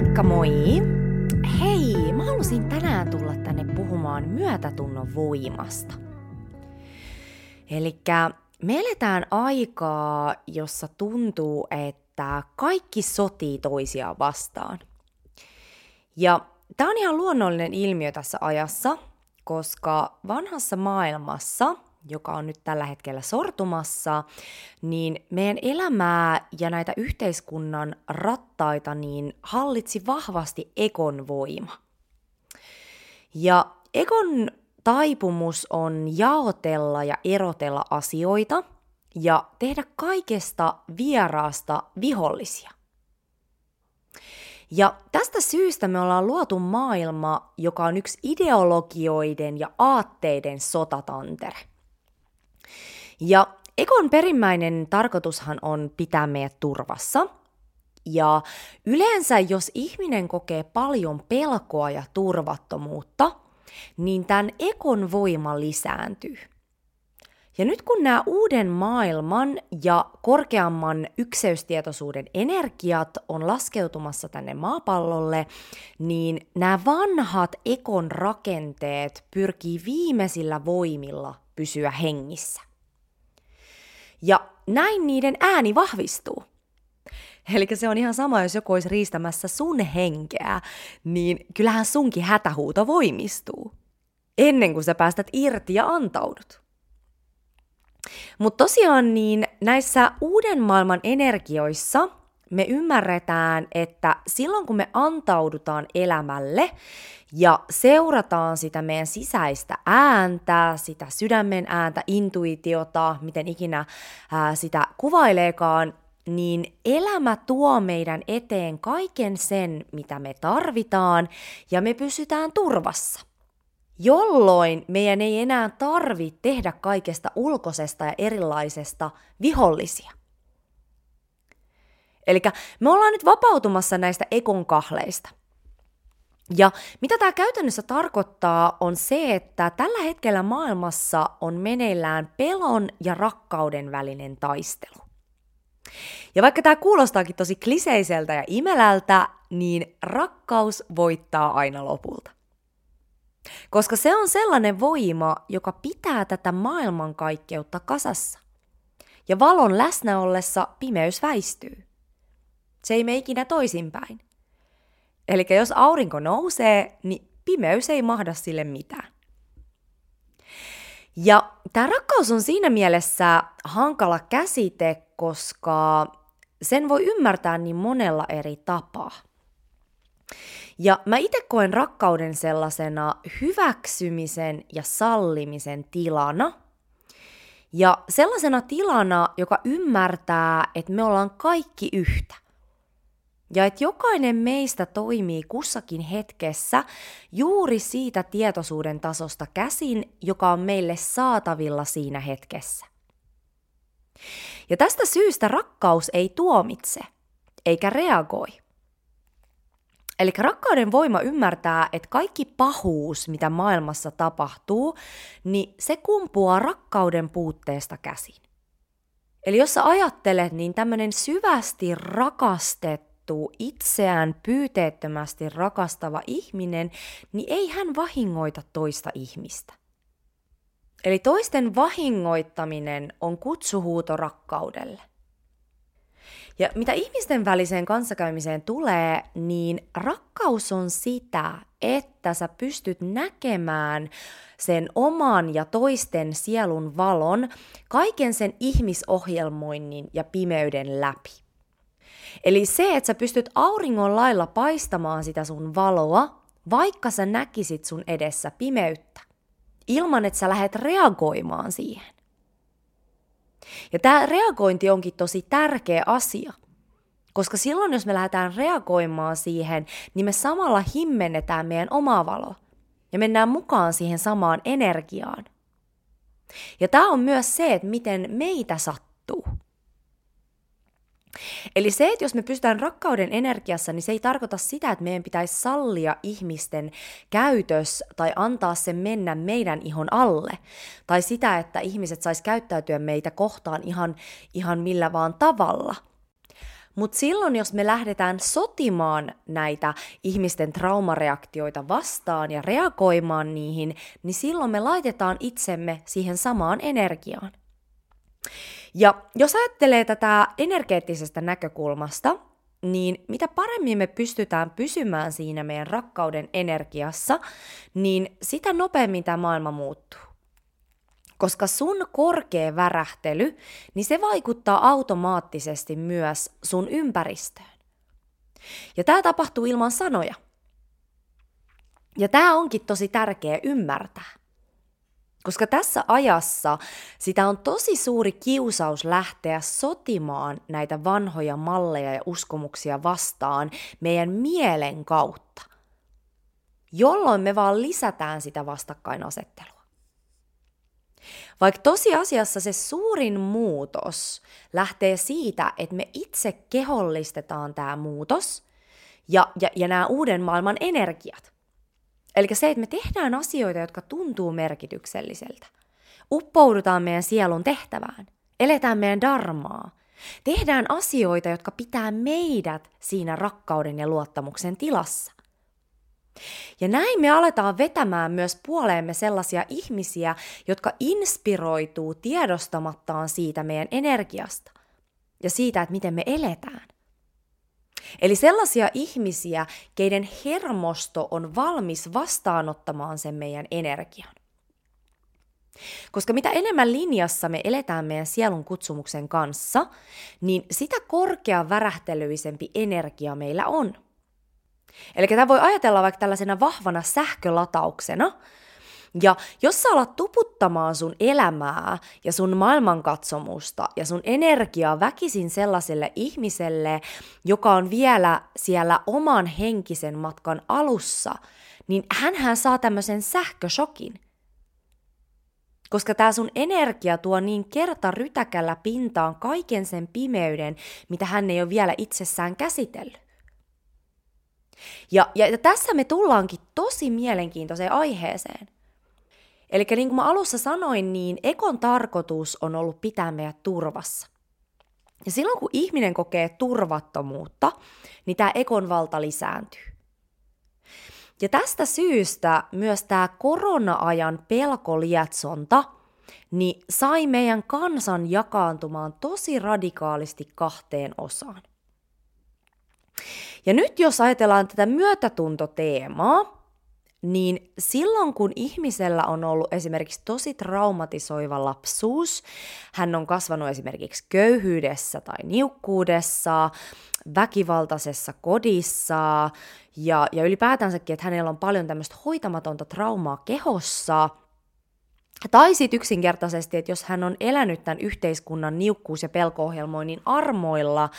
Moikka moi! Hei, mä halusin tänään tulla tänne puhumaan myötätunnon voimasta. Eli me eletään aikaa, jossa tuntuu, että kaikki sotii toisiaan vastaan. Ja tämä on ihan luonnollinen ilmiö tässä ajassa, koska vanhassa maailmassa – joka on nyt tällä hetkellä sortumassa, niin meidän elämää ja näitä yhteiskunnan rattaita niin hallitsi vahvasti ekon voima. Ja ekon taipumus on jaotella ja erotella asioita ja tehdä kaikesta vieraasta vihollisia. Ja tästä syystä me ollaan luotu maailma, joka on yksi ideologioiden ja aatteiden sotatantere. Ja Ekon perimmäinen tarkoitushan on pitää meidät turvassa. Ja yleensä, jos ihminen kokee paljon pelkoa ja turvattomuutta, niin tämän ekon voima lisääntyy. Ja nyt kun nämä uuden maailman ja korkeamman ykseystietoisuuden energiat on laskeutumassa tänne maapallolle, niin nämä vanhat ekon rakenteet pyrkii viimeisillä voimilla pysyä hengissä. Ja näin niiden ääni vahvistuu. Eli se on ihan sama, jos joku olisi riistämässä sun henkeä, niin kyllähän sunkin hätähuuto voimistuu. Ennen kuin sä päästät irti ja antaudut. Mutta tosiaan niin näissä uuden maailman energioissa me ymmärretään, että silloin kun me antaudutaan elämälle ja seurataan sitä meidän sisäistä ääntä, sitä sydämen ääntä, intuitiota, miten ikinä ää, sitä kuvaileekaan, niin elämä tuo meidän eteen kaiken sen, mitä me tarvitaan, ja me pysytään turvassa. Jolloin meidän ei enää tarvi tehdä kaikesta ulkoisesta ja erilaisesta vihollisia. Eli me ollaan nyt vapautumassa näistä ekon kahleista. Ja mitä tämä käytännössä tarkoittaa on se, että tällä hetkellä maailmassa on meneillään pelon ja rakkauden välinen taistelu. Ja vaikka tämä kuulostaakin tosi kliseiseltä ja imelältä, niin rakkaus voittaa aina lopulta. Koska se on sellainen voima, joka pitää tätä maailmankaikkeutta kasassa. Ja valon läsnä ollessa pimeys väistyy. Se ei mene ikinä toisinpäin. Eli jos aurinko nousee, niin pimeys ei mahda sille mitään. Ja tämä rakkaus on siinä mielessä hankala käsite, koska sen voi ymmärtää niin monella eri tapaa. Ja mä itse koen rakkauden sellaisena hyväksymisen ja sallimisen tilana. Ja sellaisena tilana, joka ymmärtää, että me ollaan kaikki yhtä – ja että jokainen meistä toimii kussakin hetkessä juuri siitä tietoisuuden tasosta käsin, joka on meille saatavilla siinä hetkessä. Ja tästä syystä rakkaus ei tuomitse, eikä reagoi. Eli rakkauden voima ymmärtää, että kaikki pahuus, mitä maailmassa tapahtuu, niin se kumpuaa rakkauden puutteesta käsin. Eli jos sä ajattelet, niin tämmöinen syvästi rakastettu, tapahtuu itseään pyyteettömästi rakastava ihminen, niin ei hän vahingoita toista ihmistä. Eli toisten vahingoittaminen on kutsuhuuto rakkaudelle. Ja mitä ihmisten väliseen kanssakäymiseen tulee, niin rakkaus on sitä, että sä pystyt näkemään sen oman ja toisten sielun valon kaiken sen ihmisohjelmoinnin ja pimeyden läpi. Eli se, että sä pystyt auringon lailla paistamaan sitä sun valoa, vaikka sä näkisit sun edessä pimeyttä, ilman että sä lähdet reagoimaan siihen. Ja tämä reagointi onkin tosi tärkeä asia, koska silloin jos me lähdetään reagoimaan siihen, niin me samalla himmennetään meidän omaa valoa ja mennään mukaan siihen samaan energiaan. Ja tämä on myös se, että miten meitä sattuu. Eli se, että jos me pystytään rakkauden energiassa, niin se ei tarkoita sitä, että meidän pitäisi sallia ihmisten käytös tai antaa sen mennä meidän ihon alle. Tai sitä, että ihmiset sais käyttäytyä meitä kohtaan ihan, ihan millä vaan tavalla. Mutta silloin, jos me lähdetään sotimaan näitä ihmisten traumareaktioita vastaan ja reagoimaan niihin, niin silloin me laitetaan itsemme siihen samaan energiaan. Ja jos ajattelee tätä energeettisestä näkökulmasta, niin mitä paremmin me pystytään pysymään siinä meidän rakkauden energiassa, niin sitä nopeammin tämä maailma muuttuu. Koska sun korkea värähtely, niin se vaikuttaa automaattisesti myös sun ympäristöön. Ja tämä tapahtuu ilman sanoja. Ja tämä onkin tosi tärkeä ymmärtää. Koska tässä ajassa sitä on tosi suuri kiusaus lähteä sotimaan näitä vanhoja malleja ja uskomuksia vastaan meidän mielen kautta, jolloin me vaan lisätään sitä vastakkainasettelua. Vaikka tosiasiassa se suurin muutos lähtee siitä, että me itse kehollistetaan tämä muutos ja, ja, ja nämä uuden maailman energiat – Eli se, että me tehdään asioita, jotka tuntuu merkitykselliseltä. Uppoudutaan meidän sielun tehtävään. Eletään meidän darmaa. Tehdään asioita, jotka pitää meidät siinä rakkauden ja luottamuksen tilassa. Ja näin me aletaan vetämään myös puoleemme sellaisia ihmisiä, jotka inspiroituu tiedostamattaan siitä meidän energiasta ja siitä, että miten me eletään. Eli sellaisia ihmisiä, keiden hermosto on valmis vastaanottamaan sen meidän energian. Koska mitä enemmän linjassa me eletään meidän sielun kutsumuksen kanssa, niin sitä korkea värähtelyisempi energia meillä on. Eli tämä voi ajatella vaikka tällaisena vahvana sähkölatauksena, ja jos sä alat tuputtamaan sun elämää ja sun maailmankatsomusta ja sun energiaa väkisin sellaiselle ihmiselle, joka on vielä siellä oman henkisen matkan alussa, niin hän saa tämmöisen sähköshokin. Koska tämä sun energia tuo niin kerta rytäkällä pintaan kaiken sen pimeyden, mitä hän ei ole vielä itsessään käsitellyt. Ja, ja tässä me tullaankin tosi mielenkiintoiseen aiheeseen – Eli niin kuin mä alussa sanoin, niin ekon tarkoitus on ollut pitää meidät turvassa. Ja silloin kun ihminen kokee turvattomuutta, niin tämä ekon valta lisääntyy. Ja tästä syystä myös tämä korona-ajan pelkolietsonta niin sai meidän kansan jakaantumaan tosi radikaalisti kahteen osaan. Ja nyt jos ajatellaan tätä myötätuntoteemaa, niin silloin kun ihmisellä on ollut esimerkiksi tosi traumatisoiva lapsuus, hän on kasvanut esimerkiksi köyhyydessä tai niukkuudessa, väkivaltaisessa kodissa ja, ja ylipäätänsäkin, että hänellä on paljon tämmöistä hoitamatonta traumaa kehossa – tai sitten yksinkertaisesti, että jos hän on elänyt tämän yhteiskunnan niukkuus- ja pelko-ohjelmoinnin armoilla,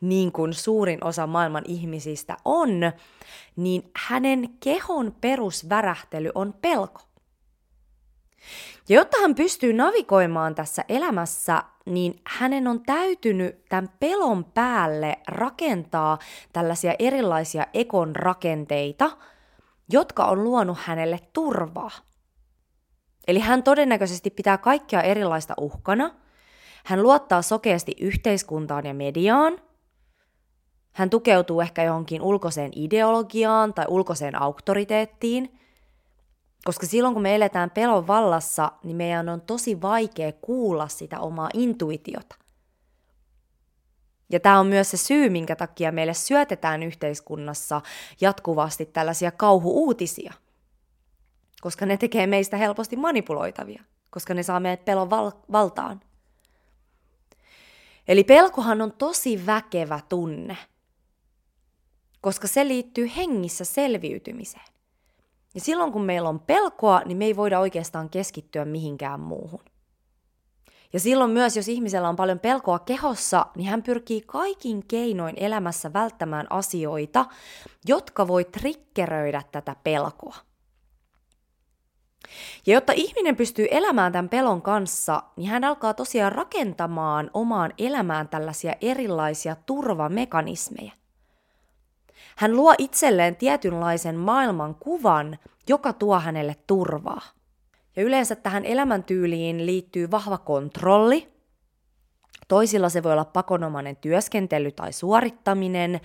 niin kuin suurin osa maailman ihmisistä on, niin hänen kehon perusvärähtely on pelko. Ja jotta hän pystyy navigoimaan tässä elämässä, niin hänen on täytynyt tämän pelon päälle rakentaa tällaisia erilaisia ekon rakenteita, jotka on luonut hänelle turvaa. Eli hän todennäköisesti pitää kaikkia erilaista uhkana. Hän luottaa sokeasti yhteiskuntaan ja mediaan. Hän tukeutuu ehkä johonkin ulkoiseen ideologiaan tai ulkoiseen auktoriteettiin. Koska silloin kun me eletään pelon vallassa, niin meidän on tosi vaikea kuulla sitä omaa intuitiota. Ja tämä on myös se syy, minkä takia meille syötetään yhteiskunnassa jatkuvasti tällaisia kauhuuutisia – koska ne tekee meistä helposti manipuloitavia, koska ne saa meidät pelon val- valtaan. Eli pelkohan on tosi väkevä tunne, koska se liittyy hengissä selviytymiseen. Ja silloin kun meillä on pelkoa, niin me ei voida oikeastaan keskittyä mihinkään muuhun. Ja silloin myös, jos ihmisellä on paljon pelkoa kehossa, niin hän pyrkii kaikin keinoin elämässä välttämään asioita, jotka voi triggeröidä tätä pelkoa. Ja jotta ihminen pystyy elämään tämän pelon kanssa, niin hän alkaa tosiaan rakentamaan omaan elämään tällaisia erilaisia turvamekanismeja. Hän luo itselleen tietynlaisen maailman kuvan, joka tuo hänelle turvaa. Ja yleensä tähän elämäntyyliin liittyy vahva kontrolli, Toisilla se voi olla pakonomainen työskentely tai suorittaminen.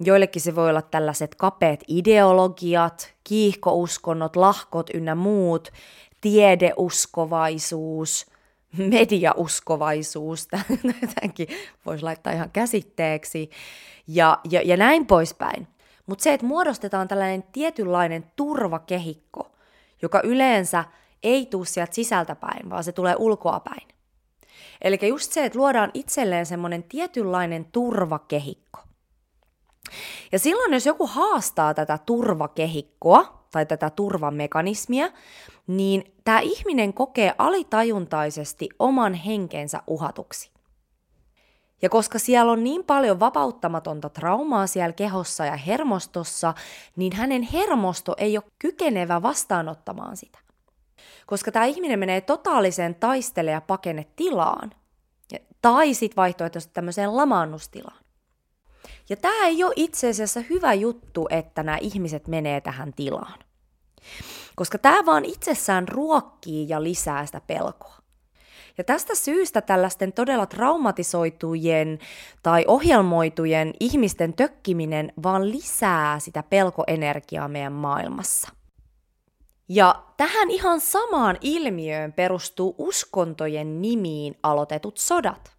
Joillekin se voi olla tällaiset kapeat ideologiat, kiihkouskonnot, lahkot ynnä muut, tiedeuskovaisuus, mediauskovaisuus, tämänkin voisi laittaa ihan käsitteeksi, ja, ja, ja näin poispäin. Mutta se, että muodostetaan tällainen tietynlainen turvakehikko, joka yleensä ei tule sieltä sisältäpäin, vaan se tulee ulkoapäin. Eli just se, että luodaan itselleen semmoinen tietynlainen turvakehikko. Ja silloin, jos joku haastaa tätä turvakehikkoa tai tätä turvamekanismia, niin tämä ihminen kokee alitajuntaisesti oman henkensä uhatuksi. Ja koska siellä on niin paljon vapauttamatonta traumaa siellä kehossa ja hermostossa, niin hänen hermosto ei ole kykenevä vastaanottamaan sitä. Koska tämä ihminen menee totaaliseen taistele- ja pakene-tilaan, tai sitten vaihtoehtoisesti tämmöiseen lamaannustilaan. Ja tämä ei ole itse asiassa hyvä juttu, että nämä ihmiset menee tähän tilaan. Koska tämä vaan itsessään ruokkii ja lisää sitä pelkoa. Ja tästä syystä tällaisten todella traumatisoitujen tai ohjelmoitujen ihmisten tökkiminen vaan lisää sitä pelkoenergiaa meidän maailmassa. Ja tähän ihan samaan ilmiöön perustuu uskontojen nimiin aloitetut sodat.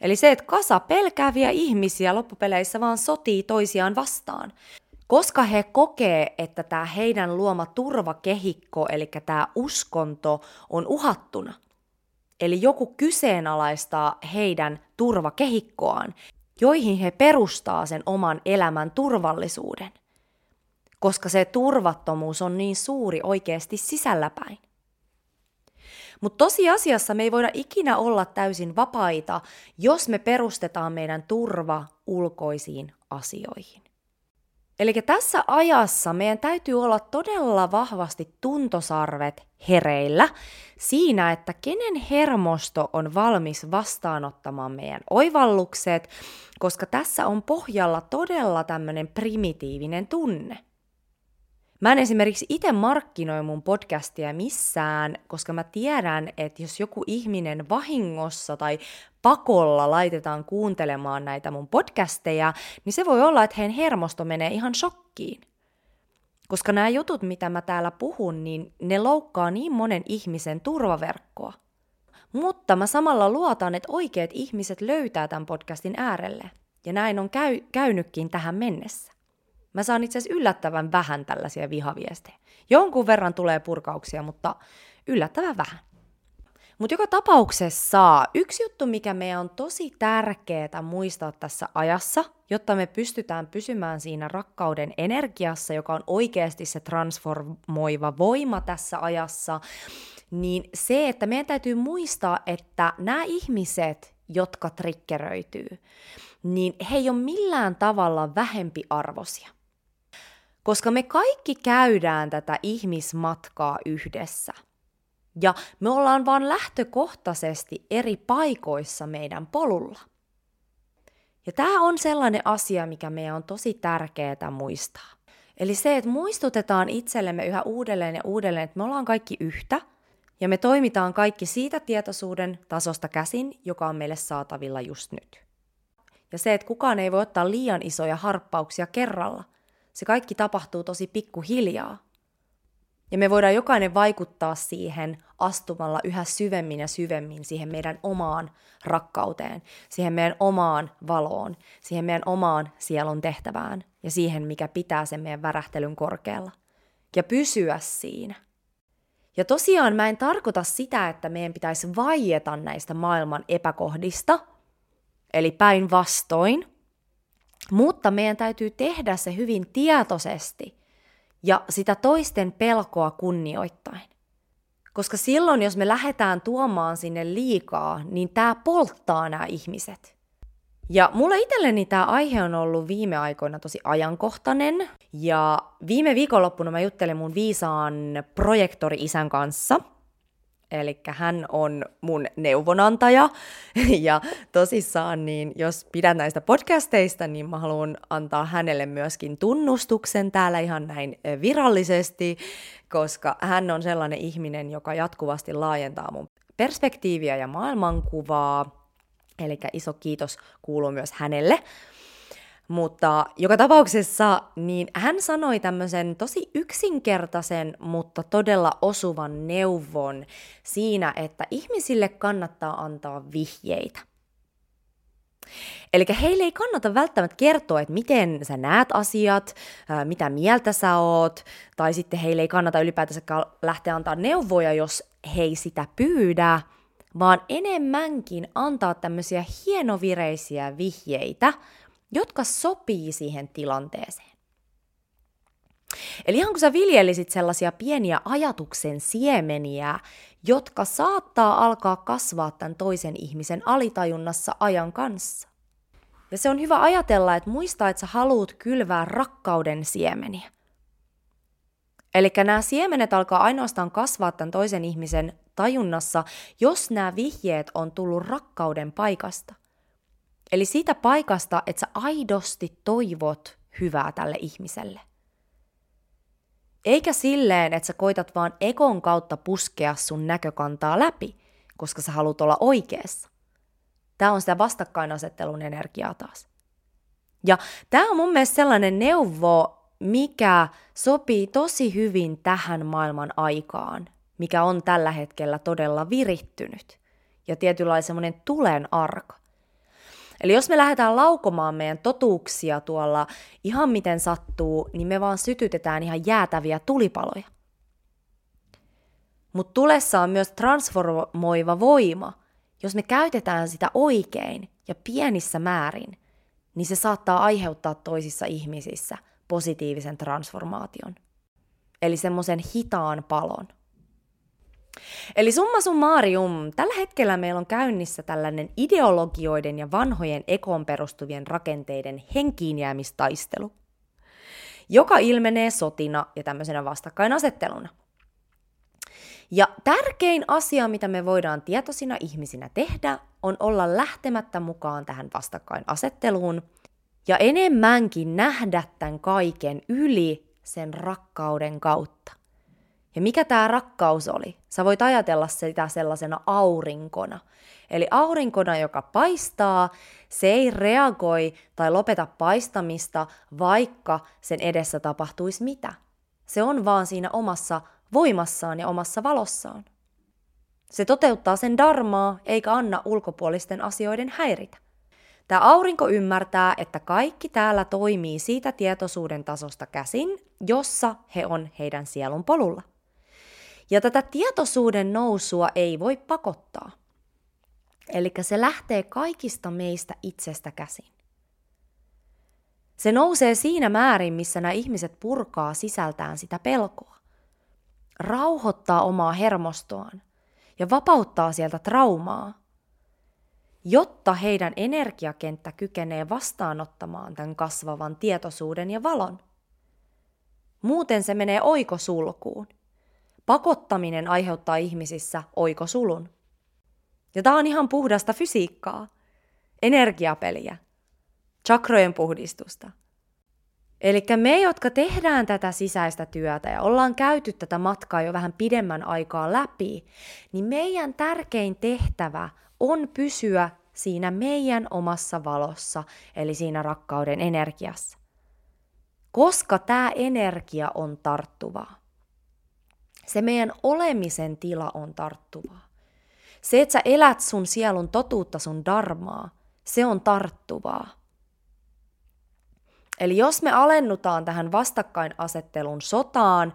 Eli se, että kasa pelkääviä ihmisiä loppupeleissä vaan sotii toisiaan vastaan. Koska he kokee, että tämä heidän luoma turvakehikko, eli tämä uskonto, on uhattuna. Eli joku kyseenalaistaa heidän turvakehikkoaan, joihin he perustaa sen oman elämän turvallisuuden. Koska se turvattomuus on niin suuri oikeasti sisälläpäin. Mutta tosiasiassa me ei voida ikinä olla täysin vapaita, jos me perustetaan meidän turva ulkoisiin asioihin. Eli tässä ajassa meidän täytyy olla todella vahvasti tuntosarvet hereillä siinä, että kenen hermosto on valmis vastaanottamaan meidän oivallukset, koska tässä on pohjalla todella tämmöinen primitiivinen tunne. Mä en esimerkiksi itse markkinoi mun podcastia missään, koska mä tiedän, että jos joku ihminen vahingossa tai pakolla laitetaan kuuntelemaan näitä mun podcasteja, niin se voi olla, että heidän hermosto menee ihan shokkiin. Koska nämä jutut, mitä mä täällä puhun, niin ne loukkaa niin monen ihmisen turvaverkkoa. Mutta mä samalla luotan, että oikeat ihmiset löytää tämän podcastin äärelle. Ja näin on käy- käynytkin tähän mennessä. Mä saan itse asiassa yllättävän vähän tällaisia vihaviestejä. Jonkun verran tulee purkauksia, mutta yllättävän vähän. Mutta joka tapauksessa yksi juttu, mikä meidän on tosi tärkeää muistaa tässä ajassa, jotta me pystytään pysymään siinä rakkauden energiassa, joka on oikeasti se transformoiva voima tässä ajassa, niin se, että meidän täytyy muistaa, että nämä ihmiset, jotka triggeröityy, niin he ei ole millään tavalla vähempi arvosia koska me kaikki käydään tätä ihmismatkaa yhdessä. Ja me ollaan vaan lähtökohtaisesti eri paikoissa meidän polulla. Ja tämä on sellainen asia, mikä meidän on tosi tärkeää muistaa. Eli se, että muistutetaan itsellemme yhä uudelleen ja uudelleen, että me ollaan kaikki yhtä, ja me toimitaan kaikki siitä tietoisuuden tasosta käsin, joka on meille saatavilla just nyt. Ja se, että kukaan ei voi ottaa liian isoja harppauksia kerralla – se kaikki tapahtuu tosi pikkuhiljaa. Ja me voidaan jokainen vaikuttaa siihen astumalla yhä syvemmin ja syvemmin siihen meidän omaan rakkauteen, siihen meidän omaan valoon, siihen meidän omaan sielun tehtävään ja siihen, mikä pitää sen meidän värähtelyn korkealla. Ja pysyä siinä. Ja tosiaan mä en tarkoita sitä, että meidän pitäisi vaieta näistä maailman epäkohdista, eli päinvastoin – mutta meidän täytyy tehdä se hyvin tietoisesti ja sitä toisten pelkoa kunnioittain. Koska silloin, jos me lähdetään tuomaan sinne liikaa, niin tämä polttaa nämä ihmiset. Ja mulle itselleni tämä aihe on ollut viime aikoina tosi ajankohtainen. Ja viime viikonloppuna mä juttelin mun viisaan projektori-isän kanssa – Eli hän on mun neuvonantaja. Ja tosissaan, niin jos pidän näistä podcasteista, niin mä haluan antaa hänelle myöskin tunnustuksen täällä ihan näin virallisesti, koska hän on sellainen ihminen, joka jatkuvasti laajentaa mun perspektiiviä ja maailmankuvaa. Eli iso kiitos kuuluu myös hänelle. Mutta joka tapauksessa niin hän sanoi tämmöisen tosi yksinkertaisen, mutta todella osuvan neuvon siinä, että ihmisille kannattaa antaa vihjeitä. Eli heille ei kannata välttämättä kertoa, että miten sä näet asiat, mitä mieltä sä oot, tai sitten heille ei kannata ylipäätänsä lähteä antaa neuvoja, jos he ei sitä pyydä, vaan enemmänkin antaa tämmöisiä hienovireisiä vihjeitä, jotka sopii siihen tilanteeseen. Eli ihan kun sä viljelisit sellaisia pieniä ajatuksen siemeniä, jotka saattaa alkaa kasvaa tämän toisen ihmisen alitajunnassa ajan kanssa. Ja se on hyvä ajatella, että muista, että sä haluut kylvää rakkauden siemeniä. Eli nämä siemenet alkaa ainoastaan kasvaa tämän toisen ihmisen tajunnassa, jos nämä vihjeet on tullut rakkauden paikasta. Eli siitä paikasta, että sä aidosti toivot hyvää tälle ihmiselle. Eikä silleen, että sä koitat vaan ekon kautta puskea sun näkökantaa läpi, koska sä haluat olla oikeassa. Tämä on sitä vastakkainasettelun energiaa taas. Ja tämä on mun mielestä sellainen neuvo, mikä sopii tosi hyvin tähän maailman aikaan, mikä on tällä hetkellä todella virittynyt ja tietynlainen tulen arka. Eli jos me lähdetään laukomaan meidän totuuksia tuolla ihan miten sattuu, niin me vaan sytytetään ihan jäätäviä tulipaloja. Mutta tulessa on myös transformoiva voima. Jos me käytetään sitä oikein ja pienissä määrin, niin se saattaa aiheuttaa toisissa ihmisissä positiivisen transformaation. Eli semmoisen hitaan palon. Eli summa summarum, tällä hetkellä meillä on käynnissä tällainen ideologioiden ja vanhojen ekoon perustuvien rakenteiden henkiinjäämistaistelu, joka ilmenee sotina ja tämmöisenä vastakkainasetteluna. Ja tärkein asia, mitä me voidaan tietoisina ihmisinä tehdä, on olla lähtemättä mukaan tähän vastakkainasetteluun ja enemmänkin nähdä tämän kaiken yli sen rakkauden kautta. Ja mikä tämä rakkaus oli? Sä voit ajatella sitä sellaisena aurinkona. Eli aurinkona, joka paistaa, se ei reagoi tai lopeta paistamista, vaikka sen edessä tapahtuisi mitä. Se on vaan siinä omassa voimassaan ja omassa valossaan. Se toteuttaa sen darmaa eikä anna ulkopuolisten asioiden häiritä. Tämä aurinko ymmärtää, että kaikki täällä toimii siitä tietoisuuden tasosta käsin, jossa he on heidän sielun polulla. Ja tätä tietoisuuden nousua ei voi pakottaa. Eli se lähtee kaikista meistä itsestä käsin. Se nousee siinä määrin, missä nämä ihmiset purkaa sisältään sitä pelkoa. Rauhoittaa omaa hermostoaan ja vapauttaa sieltä traumaa, jotta heidän energiakenttä kykenee vastaanottamaan tämän kasvavan tietoisuuden ja valon. Muuten se menee oikosulkuun pakottaminen aiheuttaa ihmisissä oikosulun. Ja tämä on ihan puhdasta fysiikkaa, energiapeliä, chakrojen puhdistusta. Eli me, jotka tehdään tätä sisäistä työtä ja ollaan käyty tätä matkaa jo vähän pidemmän aikaa läpi, niin meidän tärkein tehtävä on pysyä siinä meidän omassa valossa, eli siinä rakkauden energiassa. Koska tämä energia on tarttuvaa. Se meidän olemisen tila on tarttuvaa. Se, että sä elät sun sielun totuutta, sun darmaa, se on tarttuvaa. Eli jos me alennutaan tähän vastakkainasettelun sotaan,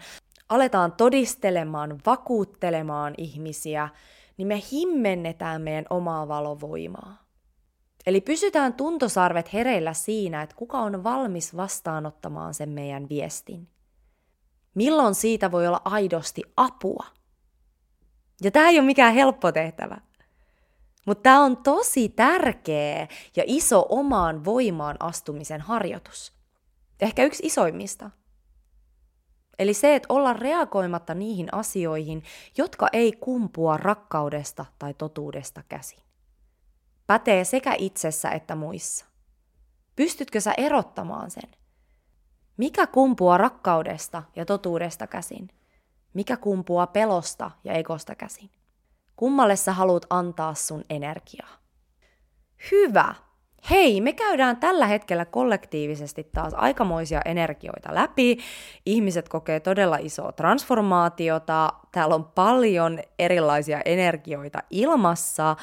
aletaan todistelemaan, vakuuttelemaan ihmisiä, niin me himmennetään meidän omaa valovoimaa. Eli pysytään tuntosarvet hereillä siinä, että kuka on valmis vastaanottamaan sen meidän viestin. Milloin siitä voi olla aidosti apua? Ja tämä ei ole mikään helppo tehtävä. Mutta tämä on tosi tärkeä ja iso omaan voimaan astumisen harjoitus. Ehkä yksi isoimmista. Eli se, että olla reagoimatta niihin asioihin, jotka ei kumpua rakkaudesta tai totuudesta käsin. Pätee sekä itsessä että muissa. Pystytkö sä erottamaan sen? Mikä kumpuaa rakkaudesta ja totuudesta käsin? Mikä kumpuaa pelosta ja egosta käsin? Kummalle sä haluat antaa sun energiaa? Hyvä. Hei, me käydään tällä hetkellä kollektiivisesti taas aikamoisia energioita läpi. Ihmiset kokee todella isoa transformaatiota. Täällä on paljon erilaisia energioita ilmassa.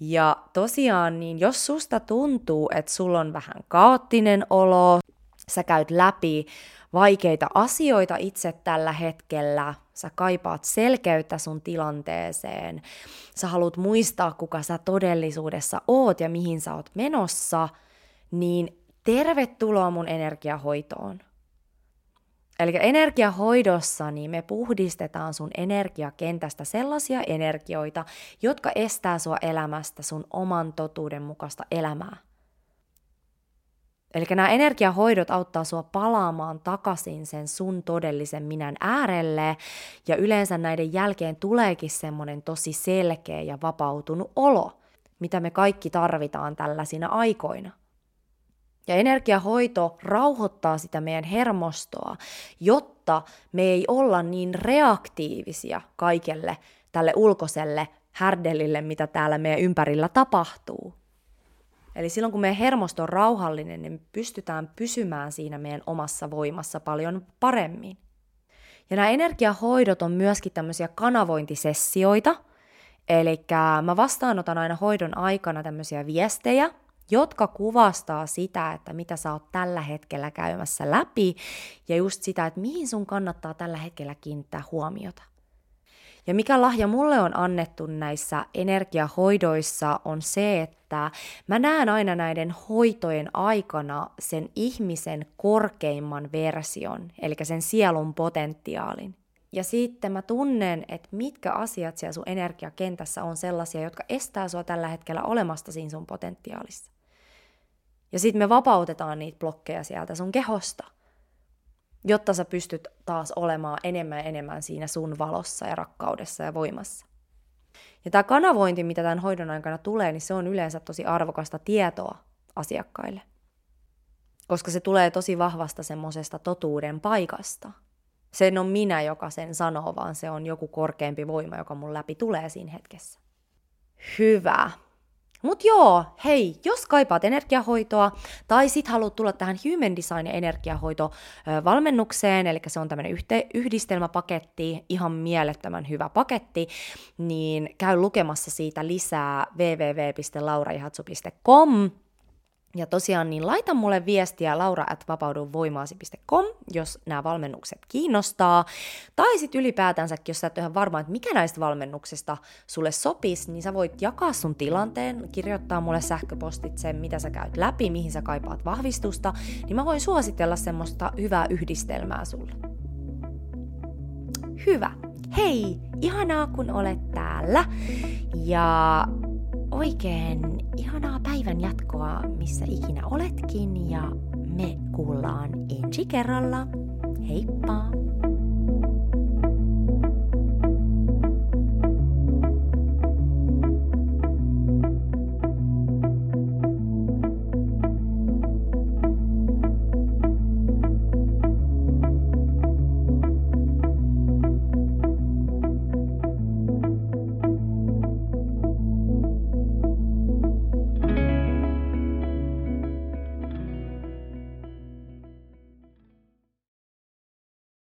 Ja tosiaan, niin jos susta tuntuu, että sulla on vähän kaoottinen olo, sä käyt läpi vaikeita asioita itse tällä hetkellä, sä kaipaat selkeyttä sun tilanteeseen, sä haluat muistaa, kuka sä todellisuudessa oot ja mihin sä oot menossa, niin tervetuloa mun energiahoitoon. Eli energiahoidossa niin me puhdistetaan sun energiakentästä sellaisia energioita, jotka estää sua elämästä sun oman totuuden mukaista elämää. Eli nämä energiahoidot auttaa sua palaamaan takaisin sen sun todellisen minän äärelle, ja yleensä näiden jälkeen tuleekin semmoinen tosi selkeä ja vapautunut olo, mitä me kaikki tarvitaan tällaisina aikoina. Ja energiahoito rauhoittaa sitä meidän hermostoa, jotta me ei olla niin reaktiivisia kaikelle tälle ulkoiselle härdelille, mitä täällä meidän ympärillä tapahtuu. Eli silloin kun meidän hermosto on rauhallinen, niin me pystytään pysymään siinä meidän omassa voimassa paljon paremmin. Ja nämä energiahoidot on myöskin tämmöisiä kanavointisessioita, eli mä vastaanotan aina hoidon aikana tämmöisiä viestejä, jotka kuvastaa sitä, että mitä sä oot tällä hetkellä käymässä läpi, ja just sitä, että mihin sun kannattaa tällä hetkellä kiinnittää huomiota. Ja mikä lahja mulle on annettu näissä energiahoidoissa on se, että mä näen aina näiden hoitojen aikana sen ihmisen korkeimman version, eli sen sielun potentiaalin. Ja sitten mä tunnen, että mitkä asiat siellä sun energiakentässä on sellaisia, jotka estää sua tällä hetkellä olemasta siinä sun potentiaalissa. Ja sitten me vapautetaan niitä blokkeja sieltä sun kehosta – jotta sä pystyt taas olemaan enemmän ja enemmän siinä sun valossa ja rakkaudessa ja voimassa. Ja tämä kanavointi, mitä tämän hoidon aikana tulee, niin se on yleensä tosi arvokasta tietoa asiakkaille. Koska se tulee tosi vahvasta semmoisesta totuuden paikasta. Se on minä, joka sen sanoo, vaan se on joku korkeampi voima, joka mun läpi tulee siinä hetkessä. Hyvä. Mut joo, hei, jos kaipaat energiahoitoa tai sit haluat tulla tähän Human Design energiahoito valmennukseen, eli se on tämmöinen yhte- yhdistelmäpaketti, ihan mielettömän hyvä paketti, niin käy lukemassa siitä lisää www.lauraihatsu.com ja tosiaan niin laita mulle viestiä laura at vapaudunvoimaasi.com, jos nämä valmennukset kiinnostaa. Tai sitten ylipäätänsäkin, jos sä et ole varma, että mikä näistä valmennuksista sulle sopisi, niin sä voit jakaa sun tilanteen, kirjoittaa mulle sähköpostit sen, mitä sä käyt läpi, mihin sä kaipaat vahvistusta, niin mä voin suositella semmoista hyvää yhdistelmää sulle. Hyvä. Hei, ihanaa kun olet täällä. Ja oikein ihanaa päivän jatkoa, missä ikinä oletkin, ja me kuullaan ensi kerralla. Heippa!